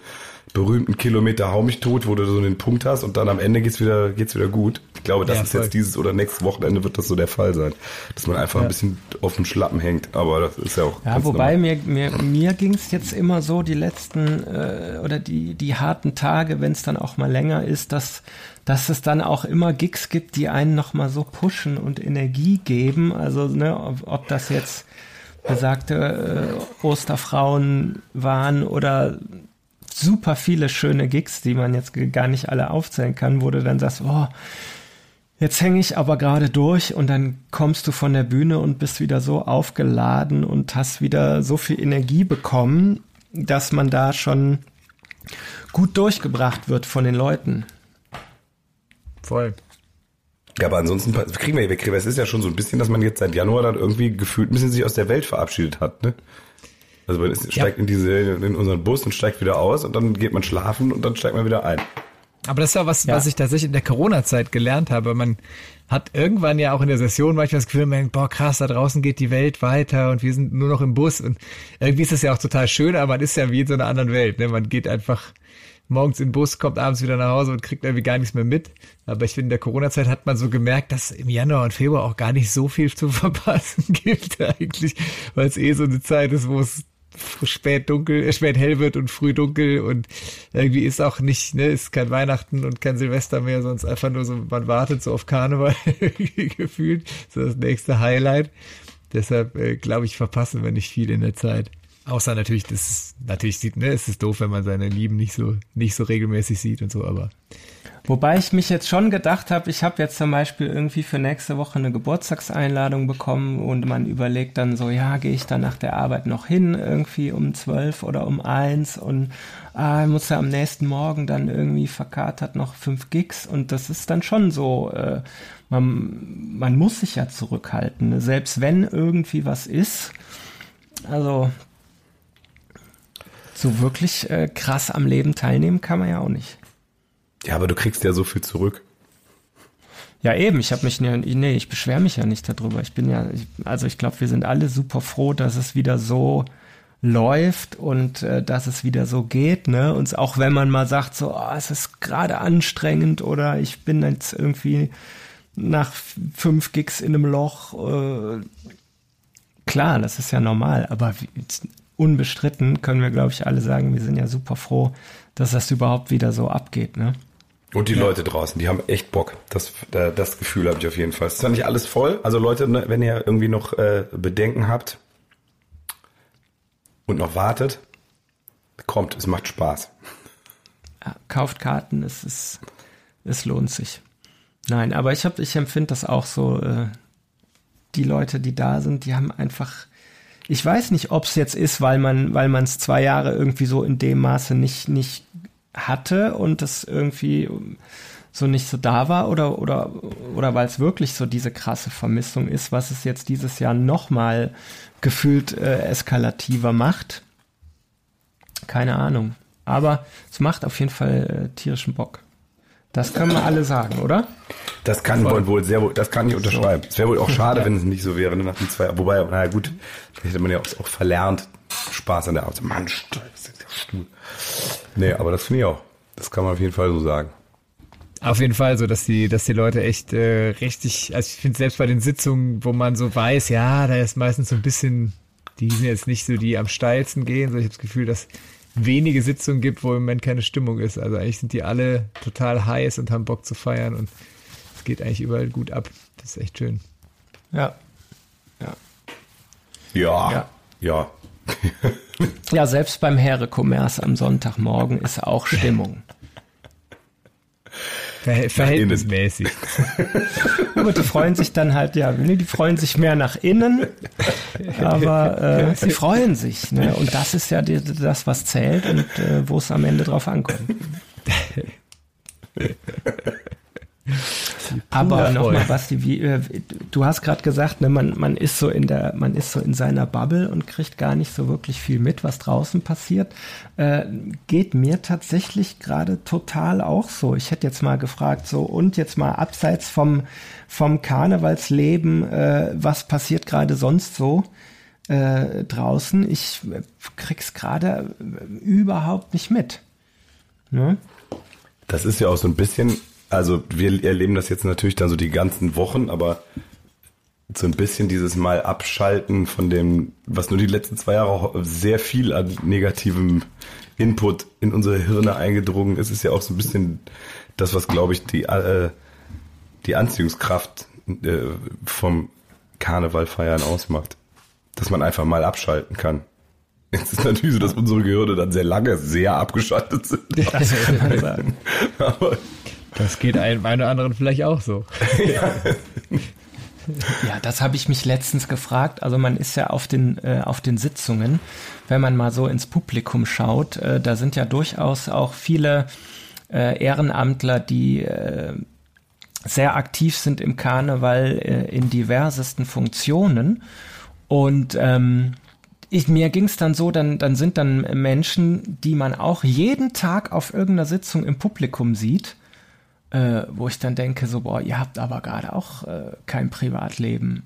Speaker 1: berühmten Kilometer Hau mich tot, wo du so den Punkt hast und dann am Ende geht's wieder, geht's wieder gut. Ich glaube, das
Speaker 3: Ja,
Speaker 1: ist
Speaker 3: voll.
Speaker 1: jetzt dieses oder nächstes Wochenende wird das so der Fall sein. Dass man einfach ein bisschen auf dem Schlappen hängt. Aber das ist ja auch.
Speaker 2: Ja, wobei
Speaker 1: normal.
Speaker 2: mir, mir, mir ging es jetzt immer so, die letzten äh, oder die, die harten Tage, wenn es dann auch mal länger ist, dass, dass es dann auch immer Gigs gibt, die einen nochmal so pushen und Energie geben. Also, ne, ob, ob das jetzt besagte äh, Osterfrauen waren oder super viele schöne Gigs, die man jetzt gar nicht alle aufzählen kann, wo du dann sagst, oh, jetzt hänge ich aber gerade durch und dann kommst du von der Bühne und bist wieder so aufgeladen und hast wieder so viel Energie bekommen, dass man da schon gut durchgebracht wird von den Leuten.
Speaker 3: Voll.
Speaker 1: Ja, aber ansonsten kriegen wir, wir kriegen, es ist ja schon so ein bisschen, dass man jetzt seit Januar dann irgendwie gefühlt ein bisschen sich aus der Welt verabschiedet hat, ne? Also man ist, ja. steigt in diese, in unseren Bus und steigt wieder aus und dann geht man schlafen und dann steigt man wieder ein.
Speaker 3: Aber das ist ja was, ja. was ich tatsächlich in der Corona-Zeit gelernt habe. Man hat irgendwann ja auch in der Session manchmal das Gefühl, man denkt, boah, krass, da draußen geht die Welt weiter und wir sind nur noch im Bus. Und irgendwie ist das ja auch total schön, aber man ist ja wie in so einer anderen Welt. Ne? Man geht einfach morgens in den Bus, kommt abends wieder nach Hause und kriegt irgendwie gar nichts mehr mit. Aber ich finde, in der Corona-Zeit hat man so gemerkt, dass im Januar und Februar auch gar nicht so viel zu *laughs* verpassen gibt eigentlich, weil es eh so eine Zeit ist, wo es spät dunkel, äh, spät hell wird und früh dunkel und irgendwie ist auch nicht, ne, ist kein Weihnachten und kein Silvester mehr, sonst einfach nur so, man wartet so auf Karneval *laughs* gefühlt, so das nächste Highlight. Deshalb äh, glaube ich, verpassen wir nicht viel in der Zeit. Außer natürlich, das ist, natürlich sieht, ne, es ist doof, wenn man seine Lieben nicht so, nicht so regelmäßig sieht und so, aber.
Speaker 2: Wobei ich mich jetzt schon gedacht habe, ich habe jetzt zum Beispiel irgendwie für nächste Woche eine Geburtstagseinladung bekommen und man überlegt dann so, ja, gehe ich dann nach der Arbeit noch hin, irgendwie um zwölf oder um eins und ah, muss ja am nächsten Morgen dann irgendwie verkatert noch fünf Gigs und das ist dann schon so, äh, man, man muss sich ja zurückhalten, ne? selbst wenn irgendwie was ist. Also so wirklich äh, krass am Leben teilnehmen kann man ja auch nicht.
Speaker 1: Ja, aber du kriegst ja so viel zurück.
Speaker 2: Ja, eben. Ich habe mich, nee, ich beschwere mich ja nicht darüber. Ich bin ja, also ich glaube, wir sind alle super froh, dass es wieder so läuft und äh, dass es wieder so geht, ne? Und auch wenn man mal sagt, so, oh, es ist gerade anstrengend oder ich bin jetzt irgendwie nach fünf Gigs in einem Loch, äh, klar, das ist ja normal, aber unbestritten können wir, glaube ich, alle sagen, wir sind ja super froh, dass das überhaupt wieder so abgeht, ne?
Speaker 1: Und die ja. Leute draußen, die haben echt Bock. Das, das Gefühl habe ich auf jeden Fall. Es ist zwar nicht alles voll. Also Leute, ne, wenn ihr irgendwie noch äh, Bedenken habt und noch wartet, kommt, es macht Spaß.
Speaker 2: Kauft Karten, es ist, es lohnt sich. Nein, aber ich ich empfinde das auch so. Äh, die Leute, die da sind, die haben einfach ich weiß nicht, ob es jetzt ist, weil man, weil man es zwei Jahre irgendwie so in dem Maße nicht, nicht hatte und es irgendwie so nicht so da war oder, oder, oder weil es wirklich so diese krasse Vermissung ist, was es jetzt dieses Jahr nochmal gefühlt äh, eskalativer macht. Keine Ahnung. Aber es macht auf jeden Fall äh, tierischen Bock. Das können wir alle sagen, oder?
Speaker 1: Das kann wohl, wohl sehr wohl, das kann ich unterschreiben. Es wäre wohl auch schade, ja. *laughs* wenn es nicht so wäre, ne, nach den zwei, wobei, naja, gut, hätte man ja auch, auch verlernt, Spaß an der Arbeit. Mann, Stuhl. Nee, aber das finde ich auch. Das kann man auf jeden Fall so sagen.
Speaker 3: Auf jeden Fall so, dass die, dass die Leute echt äh, richtig, also ich finde selbst bei den Sitzungen, wo man so weiß, ja, da ist meistens so ein bisschen, die sind jetzt nicht so die am steilsten gehen, so ich habe das Gefühl, dass wenige Sitzungen gibt, wo im Moment keine Stimmung ist. Also eigentlich sind die alle total heiß und haben Bock zu feiern und es geht eigentlich überall gut ab. Das ist echt schön.
Speaker 2: Ja. Ja.
Speaker 1: Ja. Ja. Ja,
Speaker 2: ja selbst beim Heere-Commerce am Sonntagmorgen ist auch Stimmung.
Speaker 3: Ver verhältnismäßig.
Speaker 2: aber *laughs* die freuen sich dann halt, ja, die freuen sich mehr nach innen, aber äh, sie freuen sich. Ne? Und das ist ja die, das, was zählt und äh, wo es am Ende drauf ankommt. *laughs* Aber nochmal, Basti, wie, äh, du hast gerade gesagt, ne, man, man ist so in der, man ist so in seiner Bubble und kriegt gar nicht so wirklich viel mit, was draußen passiert. Äh, geht mir tatsächlich gerade total auch so. Ich hätte jetzt mal gefragt, so und jetzt mal abseits vom, vom Karnevalsleben, äh, was passiert gerade sonst so? Äh, draußen. Ich äh, krieg's gerade überhaupt nicht mit. Ne?
Speaker 1: Das ist ja auch so ein bisschen also wir erleben das jetzt natürlich dann so die ganzen Wochen, aber so ein bisschen dieses Mal abschalten von dem, was nur die letzten zwei Jahre auch sehr viel an negativem Input in unsere Hirne eingedrungen ist, ist ja auch so ein bisschen das, was glaube ich die äh, die Anziehungskraft äh, vom Karneval feiern ausmacht, dass man einfach mal abschalten kann. Jetzt ist natürlich so, dass unsere Gehirne dann sehr lange sehr abgeschaltet sind.
Speaker 2: Das kann man sagen.
Speaker 1: Aber
Speaker 3: Das geht einem einen oder anderen vielleicht auch so. *laughs*
Speaker 2: Ja, das habe ich mich letztens gefragt. Also man ist ja auf den, äh, auf den Sitzungen, wenn man mal so ins Publikum schaut, äh, da sind ja durchaus auch viele äh, Ehrenamtler, die äh, sehr aktiv sind im Karneval äh, in diversesten Funktionen. Und ähm, ich, mir ging es dann so, dann, dann sind dann Menschen, die man auch jeden Tag auf irgendeiner Sitzung im Publikum sieht, äh, wo ich dann denke, so, boah, ihr habt aber gerade auch äh, kein Privatleben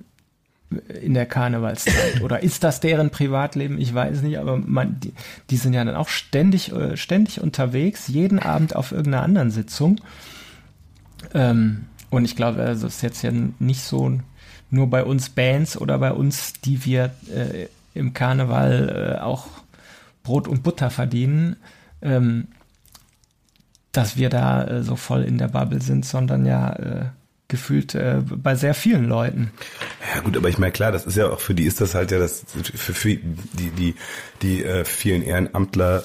Speaker 2: in der Karnevalszeit. Oder ist das deren Privatleben? Ich weiß nicht, aber man, die, die sind ja dann auch ständig, äh, ständig unterwegs, jeden Abend auf irgendeiner anderen Sitzung. Ähm, und ich glaube, also es ist jetzt ja nicht so nur bei uns Bands oder bei uns, die wir äh, im Karneval äh, auch Brot und Butter verdienen, ähm, dass wir da äh, so voll in der Bubble sind, sondern ja äh, gefühlt äh, bei sehr vielen Leuten.
Speaker 1: Ja gut, aber ich meine klar, das ist ja auch für die ist das halt ja das für, für die die die äh, vielen Ehrenamtler.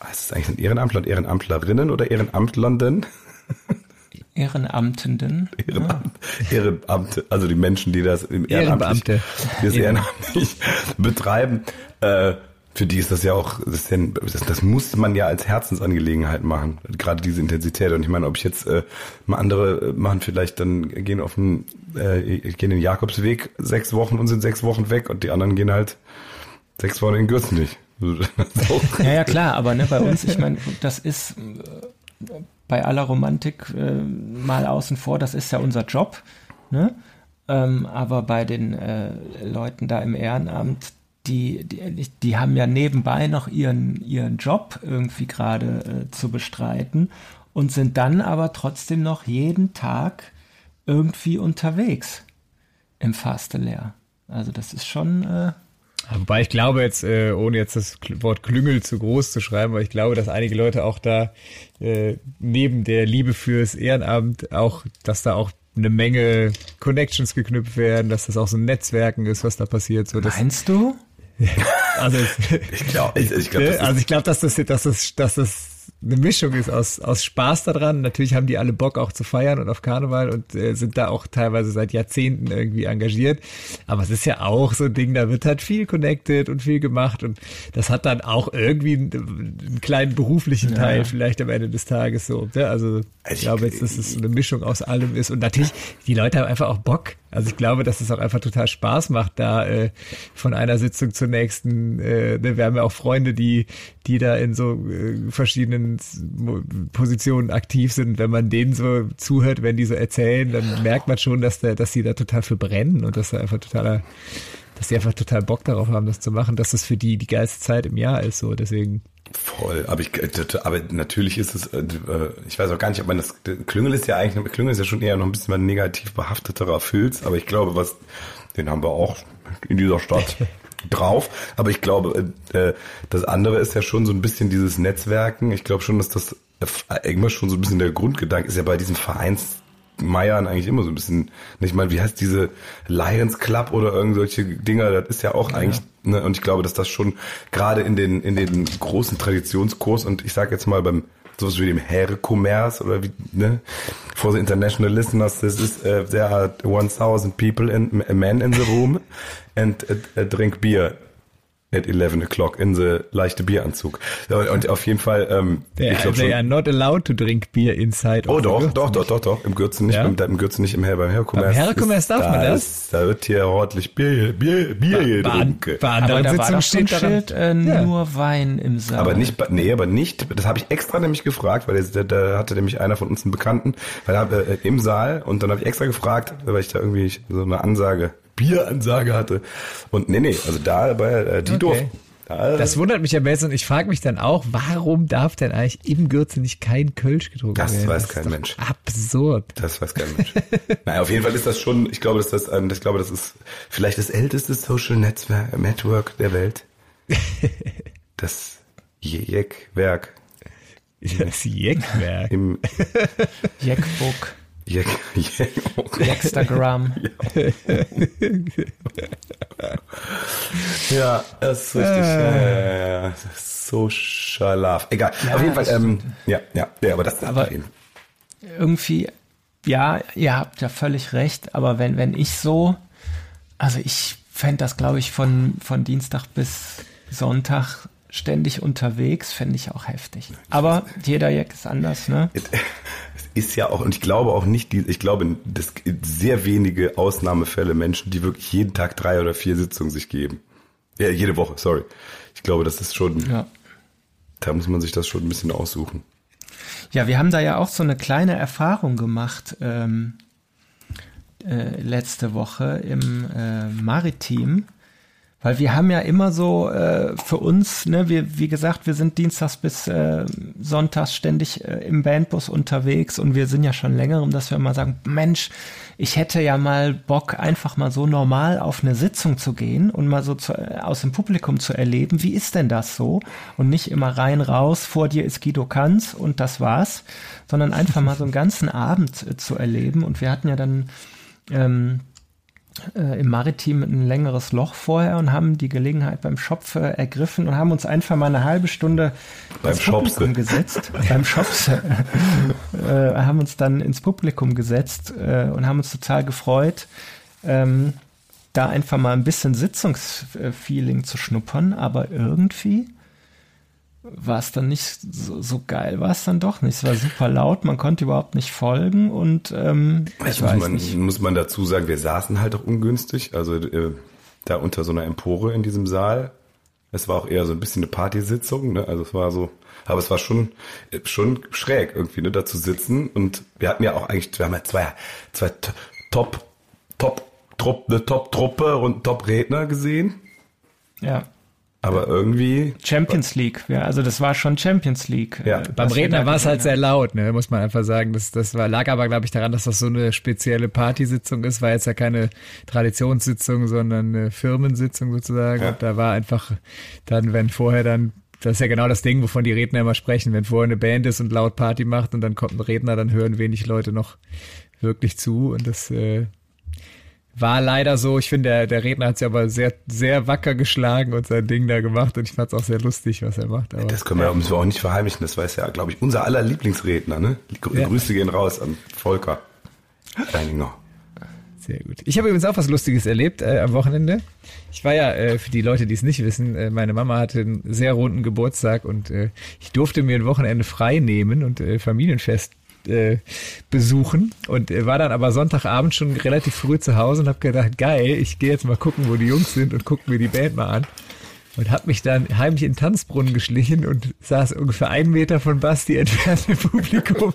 Speaker 1: Was ist das eigentlich ein Ehrenamtler und Ehrenamtlerinnen oder Ehrenamtlernden? *laughs*
Speaker 2: Ehrenamtenden.
Speaker 1: Ehrenamt, Ehrenamte, also die Menschen, die das im die das ehrenamtlich betreiben, äh, für die ist das ja auch, das, ja, das, das muss man ja als Herzensangelegenheit machen, gerade diese Intensität. Und ich meine, ob ich jetzt äh, mal andere äh, machen, vielleicht dann gehen auf den, äh, gehen den Jakobsweg sechs Wochen und sind sechs Wochen weg und die anderen gehen halt sechs Wochen in Gürzenich. *laughs* So.
Speaker 2: Ja, ja, klar, aber ne, bei uns, ich meine, das ist äh, bei aller Romantik äh, mal außen vor, das ist ja unser Job. Ne? Ähm, aber bei den äh, Leuten da im Ehrenamt, die, die, die haben ja nebenbei noch ihren, ihren Job irgendwie gerade äh, zu bestreiten und sind dann aber trotzdem noch jeden Tag irgendwie unterwegs im Fastelehr. Also das ist schon, äh,
Speaker 3: Wobei ich glaube jetzt, äh, ohne jetzt das Wort Klüngel zu groß zu schreiben, aber ich glaube, dass einige Leute auch da äh, neben der Liebe fürs Ehrenamt auch, dass da auch eine Menge Connections geknüpft werden, dass das auch so ein Netzwerken ist, was da passiert. So,
Speaker 2: meinst du? *laughs*
Speaker 3: also,
Speaker 1: Ich glaube, ich, ich glaub, ist,
Speaker 3: also ich glaube, dass das, dass das, dass das eine Mischung ist aus, aus Spaß daran. Natürlich haben die alle Bock auch zu feiern und auf Karneval und äh, sind da auch teilweise seit Jahrzehnten irgendwie engagiert. Aber es ist ja auch so ein Ding, da wird halt viel connected und viel gemacht und das hat dann auch irgendwie einen, einen kleinen beruflichen Teil
Speaker 2: Ja.
Speaker 3: vielleicht am Ende des Tages so. Ne? Also ich
Speaker 1: Ich-
Speaker 3: glaube jetzt, dass es eine Mischung aus allem ist und natürlich, die Leute haben einfach auch Bock. Also ich glaube, dass es auch einfach total Spaß macht, da äh, von einer Sitzung zur nächsten. Äh, ne, wir haben ja auch Freunde, die, die da in so äh, verschiedenen S- Mo- Positionen aktiv sind. Wenn man denen so zuhört, wenn die so erzählen, dann merkt man schon, dass der, dass die da total für brennen und dass da einfach totaler, dass die einfach total Bock darauf haben, das zu machen, dass das für die die geilste Zeit im Jahr ist. So deswegen.
Speaker 1: Voll, aber ich, aber natürlich ist es, äh, ich weiß auch gar nicht, ob man das, Klüngel ist ja eigentlich, Klüngel ist ja schon eher noch ein bisschen mal negativ behafteterer Filz, aber ich glaube, was, den haben wir auch in dieser Stadt *laughs* drauf, aber ich glaube, äh, das andere ist ja schon so ein bisschen dieses Netzwerken, ich glaube schon, dass das irgendwann schon so ein bisschen der Grundgedanke ist. Ja bei diesen Vereins Meiern eigentlich immer so ein bisschen, ich meine, wie heißt diese Lions Club oder irgend solche Dinger, das ist ja auch eigentlich, ne, und ich glaube, dass das schon gerade in den, in den großen Traditionskurs und ich sag jetzt mal beim sowas wie dem Herre-Commerce oder wie, ne, for the international listeners, this is, uh, there are 1000 people in, men in the room and uh, drink beer at 11 o'clock in the leichte Bieranzug. Und, und auf jeden Fall, ähm,
Speaker 3: They,
Speaker 1: ich glaube
Speaker 3: they
Speaker 1: schon,
Speaker 3: are not allowed to drink beer inside.
Speaker 1: Oh
Speaker 3: of the
Speaker 1: doch, doch, doch, doch, doch. Im Gürzen nicht,
Speaker 3: Ja?
Speaker 1: beim, im Gürzen nicht im Her beim Herkommerz.
Speaker 3: Beim Herkommerz darf man das?
Speaker 1: Da wird hier ordentlich Bier, Bier, Bier getrunken.
Speaker 3: bei
Speaker 2: Aber
Speaker 3: anderen
Speaker 2: da war
Speaker 3: Sitzungen steht daran.
Speaker 2: Schild, äh,
Speaker 3: Ja.
Speaker 2: nur Wein im Saal.
Speaker 1: Aber nicht, nee, aber nicht, das habe ich extra nämlich gefragt, weil da, da hatte nämlich einer von uns einen Bekannten, weil er äh, im Saal und dann habe ich extra gefragt, weil ich da irgendwie so eine Ansage, Bieransage hatte. Und nee, nee, also da bei äh, die
Speaker 3: Okay.
Speaker 1: durften. Da,
Speaker 3: Das wundert mich am besten und ich frage mich dann auch, warum darf denn eigentlich im Gürtel nicht kein Kölsch getrunken
Speaker 1: Das
Speaker 3: werden?
Speaker 1: weiß
Speaker 3: ist
Speaker 1: kein Mensch.
Speaker 3: Absurd.
Speaker 1: Das weiß kein Mensch. naja, auf jeden Fall ist das schon, ich glaube, dass das, ähm, ich glaube, das ist vielleicht das älteste Social Netzwerk, Network der Welt. *laughs* Das Jeckwerk
Speaker 3: Das Jeckwerk.
Speaker 1: im *laughs*
Speaker 2: Jackbook,
Speaker 1: Jeck, Jeck,
Speaker 2: Instagram. *laughs*
Speaker 1: Ja, das ist richtig. Äh, ist so schalaf. Egal.
Speaker 2: Ja,
Speaker 1: auf jeden Fall, ähm, ja, ja, ja, aber das
Speaker 2: Aber irgendwie, ja, ihr habt ja völlig recht, aber wenn, wenn ich so, also ich fände das, glaube ich, von, von Dienstag bis Sonntag ständig unterwegs, fände ich auch heftig. Aber jeder Jack ist anders, ne?
Speaker 1: Es ist ja auch, und ich glaube auch nicht, ich glaube, es gibt sehr wenige Ausnahmefälle Menschen, die wirklich jeden Tag drei oder vier Sitzungen sich geben. Ja, jede Woche, sorry. Ich glaube, das ist schon,
Speaker 2: Ja.
Speaker 1: da muss man sich das schon ein bisschen aussuchen.
Speaker 2: Ja, wir haben da ja auch so eine kleine Erfahrung gemacht ähm, äh, letzte Woche im äh, Maritim, weil wir haben ja immer so äh, für uns, ne, wir, wie gesagt, wir sind dienstags bis äh, sonntags ständig äh, im Bandbus unterwegs und wir sind ja schon längerem, dass wir immer sagen, Mensch, ich hätte ja mal Bock, einfach mal so normal auf eine Sitzung zu gehen und mal so zu, äh, aus dem Publikum zu erleben, wie ist denn das so? Und nicht immer rein, raus, vor dir ist Guido Kanz und das war's, sondern einfach mal so einen ganzen *laughs* Abend äh, zu erleben. Und wir hatten ja dann ähm, äh, im Maritim ein längeres Loch vorher und haben die Gelegenheit beim Schopfe ergriffen und haben uns einfach mal eine halbe Stunde
Speaker 1: Beim
Speaker 2: ins Publikum gesetzt. beim Schopse. *laughs* äh, haben uns dann ins Publikum gesetzt äh, und haben uns total gefreut, ähm, da einfach mal ein bisschen Sitzungsfeeling zu schnuppern, aber irgendwie war es dann nicht so, so geil, war es dann doch nicht. Es war super laut, man konnte überhaupt nicht folgen und ähm, ich
Speaker 1: muss
Speaker 2: weiß
Speaker 1: man,
Speaker 2: nicht.
Speaker 1: muss man dazu sagen, wir saßen halt auch ungünstig, also äh, da unter so einer Empore in diesem Saal. Es war auch eher so ein bisschen eine Partysitzung, ne? Also es war so, aber es war schon äh, schon schräg irgendwie, ne, da zu sitzen. Und wir hatten ja auch eigentlich, wir haben ja zwei, zwei Top, Top, Trupp, eine Top-Truppe und Top-Redner gesehen.
Speaker 2: Ja.
Speaker 1: Aber irgendwie,
Speaker 2: Champions League, ja, also das war schon Champions League.
Speaker 1: Ja.
Speaker 2: äh,
Speaker 3: Beim Redner war es halt sehr laut, ne, muss man einfach sagen. Das, das war, lag aber, glaube ich, daran, dass das so eine spezielle Partysitzung ist. War jetzt ja keine Traditionssitzung, sondern eine Firmensitzung sozusagen.
Speaker 1: Ja.
Speaker 3: Und da war einfach dann, wenn vorher dann, das ist ja genau das Ding, wovon die Redner immer sprechen. Wenn vorher eine Band ist und laut Party macht und dann kommt ein Redner, dann hören wenig Leute noch wirklich zu. Und das äh, war leider so. Ich finde, der, der Redner hat sich aber sehr, sehr wacker geschlagen und sein Ding da gemacht. Und ich fand es auch sehr lustig, was er macht. Aber
Speaker 1: das können wir, wir auch nicht verheimlichen, das weiß ja, glaube ich, unser aller Lieblingsredner, ne? Die Grü-
Speaker 3: Ja.
Speaker 1: Grüße gehen raus an Volker Leininger.
Speaker 3: Sehr gut. Ich habe übrigens auch was Lustiges erlebt äh, am Wochenende. Ich war ja, äh, für die Leute, die es nicht wissen, äh, meine Mama hatte einen sehr runden Geburtstag und äh, ich durfte mir ein Wochenende frei nehmen und äh, Familienfest äh, besuchen und äh, war dann aber Sonntagabend schon relativ früh zu Hause und habe gedacht, geil, ich gehe jetzt mal gucken, wo die Jungs sind und gucke mir die Band mal an. Und habe mich dann heimlich in den Tanzbrunnen geschlichen und saß ungefähr einen Meter von Basti entfernt im Publikum.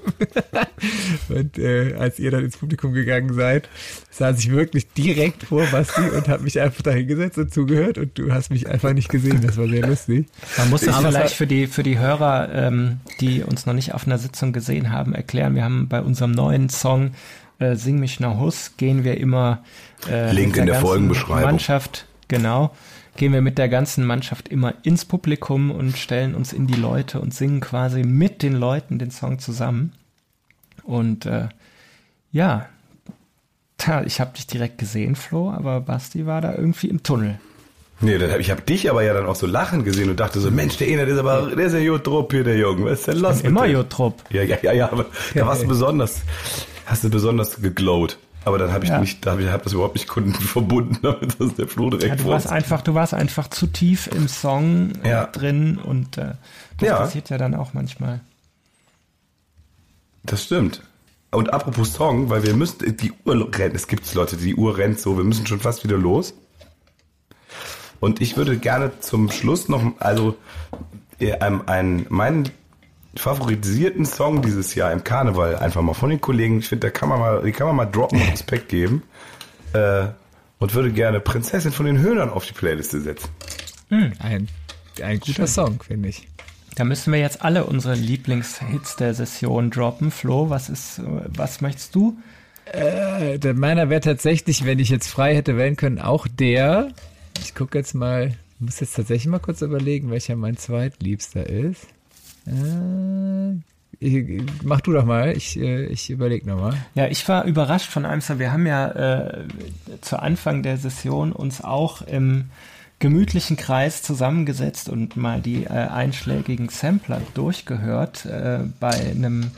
Speaker 3: *laughs* und äh, als ihr dann ins Publikum gegangen seid, saß ich wirklich direkt vor Basti und habe mich einfach da hingesetzt und zugehört und du hast mich einfach nicht gesehen. Das war sehr lustig.
Speaker 2: Man muss das
Speaker 3: Aber
Speaker 2: vielleicht für die, für die Hörer, ähm, die uns noch nicht auf einer Sitzung gesehen haben, erklären. Wir haben bei unserem neuen Song äh, Sing mich nach Hus gehen wir immer äh,
Speaker 1: Link in der Folgenbeschreibung.
Speaker 2: Mannschaft, genau, gehen wir mit der ganzen Mannschaft immer ins Publikum und stellen uns in die Leute und singen quasi mit den Leuten den Song zusammen. Und äh, ja, ta, ich habe dich direkt gesehen, Flo, aber Basti war da irgendwie im Tunnel.
Speaker 1: Nee, dann hab, ich habe dich aber ja dann auch so lachen gesehen und dachte so, Mensch, der eine, der ist aber, der ist ja drauf hier, der Junge. Was ist denn los?
Speaker 2: Immer
Speaker 1: dem?
Speaker 2: Jotrup.
Speaker 1: Ja, ja, ja, ja, aber da warst du besonders, hast du besonders geglowt. Aber dann habe ich
Speaker 2: Ja.
Speaker 1: nicht, da habe ich hab das überhaupt nicht Kunden *laughs* verbunden, damit das der Flo direkt
Speaker 2: Ja, du warst einfach, du warst einfach zu tief im Song äh,
Speaker 1: Ja.
Speaker 2: drin und äh, das
Speaker 1: Ja.
Speaker 2: passiert ja dann auch manchmal.
Speaker 1: Das stimmt. Und apropos Song, weil wir müssen, die Uhr rennt, es gibt Leute, die Uhr rennt so, wir müssen schon fast wieder los. Und ich würde gerne zum Schluss noch, also äh, einen, einen, meinen favorisierten Song dieses Jahr im Karneval einfach mal von den Kollegen, ich finde, da kann man mal, die kann man mal droppen und Respekt geben. Äh, und würde gerne Prinzessin von den Höhnern auf die Playliste setzen.
Speaker 3: Ein, ein guter Song, finde ich.
Speaker 2: Da müssen wir jetzt alle unsere Lieblingshits der Session droppen. Flo, was ist, was möchtest du?
Speaker 3: Äh, der meiner wäre tatsächlich, wenn ich jetzt frei hätte wählen können, auch der. Ich gucke jetzt mal, muss jetzt tatsächlich mal kurz überlegen, welcher mein zweitliebster ist. Äh, mach du doch mal, ich, äh, ich überlege nochmal.
Speaker 2: Ja, ich war überrascht von einem. Wir haben ja äh, zu Anfang der Session uns auch im gemütlichen Kreis zusammengesetzt und mal die äh, einschlägigen Sampler durchgehört äh, bei einem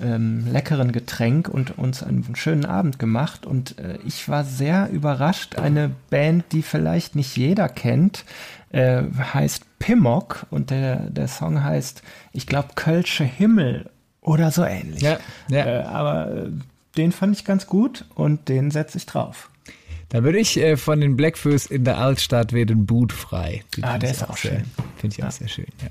Speaker 2: ähm, leckeren Getränk und uns einen schönen Abend gemacht. Und äh, ich war sehr überrascht. Eine Band, die vielleicht nicht jeder kennt, äh, heißt Pimmock und der, der Song heißt, ich glaube, Kölsche Himmel oder so ähnlich.
Speaker 3: Ja, ja.
Speaker 2: Äh, aber äh, den fand ich ganz gut und den setze ich drauf.
Speaker 3: Da würde ich äh, von den Blackfoes in der Altstadt werden Boot frei.
Speaker 2: Den ah, der ist auch schön.
Speaker 3: Finde ich ja. auch sehr schön, ja.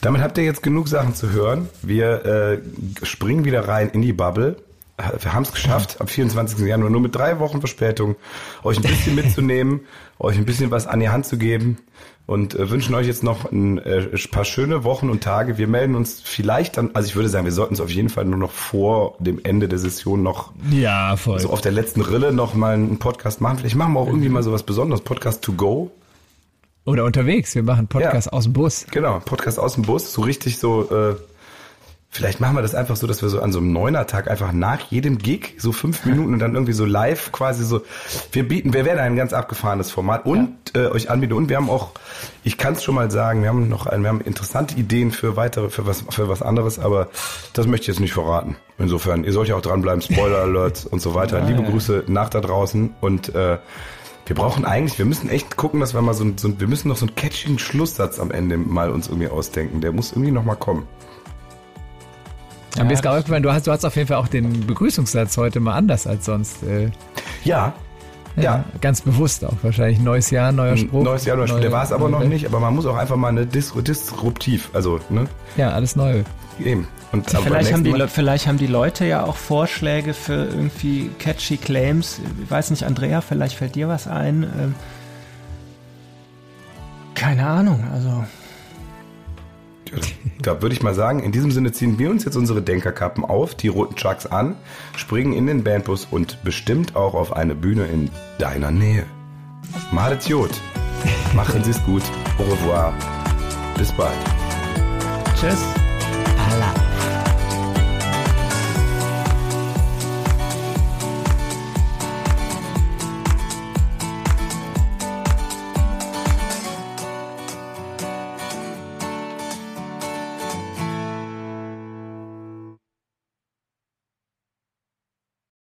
Speaker 1: Damit habt ihr jetzt genug Sachen zu hören. Wir äh, springen wieder rein in die Bubble. Wir haben es geschafft, am 24. Januar nur mit drei Wochen Verspätung euch ein bisschen *laughs* mitzunehmen, euch ein bisschen was an die Hand zu geben und äh, wünschen euch jetzt noch ein äh, paar schöne Wochen und Tage. Wir melden uns vielleicht dann, also ich würde sagen, wir sollten es auf jeden Fall nur noch vor dem Ende der Session noch
Speaker 3: ja, voll.
Speaker 1: so auf der letzten Rille noch mal einen Podcast machen. Vielleicht machen wir auch irgendwie mal so was Besonderes, Podcast to go.
Speaker 3: Oder unterwegs, wir machen Podcast ja, aus dem Bus.
Speaker 1: Genau, Podcast aus dem Bus, so richtig so, äh, vielleicht machen wir das einfach so, dass wir so an so einem Neuner-Tag einfach nach jedem Gig so fünf Minuten und dann irgendwie so live quasi so, wir bieten, wir werden ein ganz abgefahrenes Format und ja. äh, euch anbieten und wir haben auch, ich kann es schon mal sagen, wir haben noch ein, wir haben interessante Ideen für weitere, für was, für was anderes, aber das möchte ich jetzt nicht verraten. Insofern, ihr sollt ja auch dranbleiben, Spoiler Alerts und so weiter. *laughs* Ja, Liebe Grüße nach da draußen und äh, wir brauchen eigentlich, wir müssen echt gucken, dass wir mal so, so wir müssen noch so einen catchigen Schlusssatz am Ende mal uns irgendwie ausdenken. Der muss irgendwie noch mal kommen.
Speaker 3: Ja, mir ist gerade aufgefallen, du hast, du hast auf jeden Fall auch den Begrüßungssatz heute mal anders als sonst. Äh,
Speaker 1: ja.
Speaker 3: Ja, ja, ganz bewusst auch wahrscheinlich. Neues Jahr, neuer Spruch.
Speaker 1: Neues Jahr, neuer Spruch. Der war es aber noch nicht, aber man muss auch einfach mal eine Dis disruptiv, also, ne?
Speaker 3: Ja, alles neu.
Speaker 1: Eben.
Speaker 2: Und vielleicht, haben die, vielleicht haben die Leute ja auch Vorschläge für irgendwie catchy Claims. Ich weiß nicht, Andrea, vielleicht fällt dir was ein. Ähm, keine Ahnung, also.
Speaker 1: Da würde ich mal sagen, in diesem Sinne ziehen wir uns jetzt unsere Denkerkappen auf, die roten Chucks an, springen in den Bandbus und bestimmt auch auf eine Bühne in deiner Nähe. Malet Jod. Machen Sie es gut. Au revoir. Bis bald.
Speaker 2: Tschüss.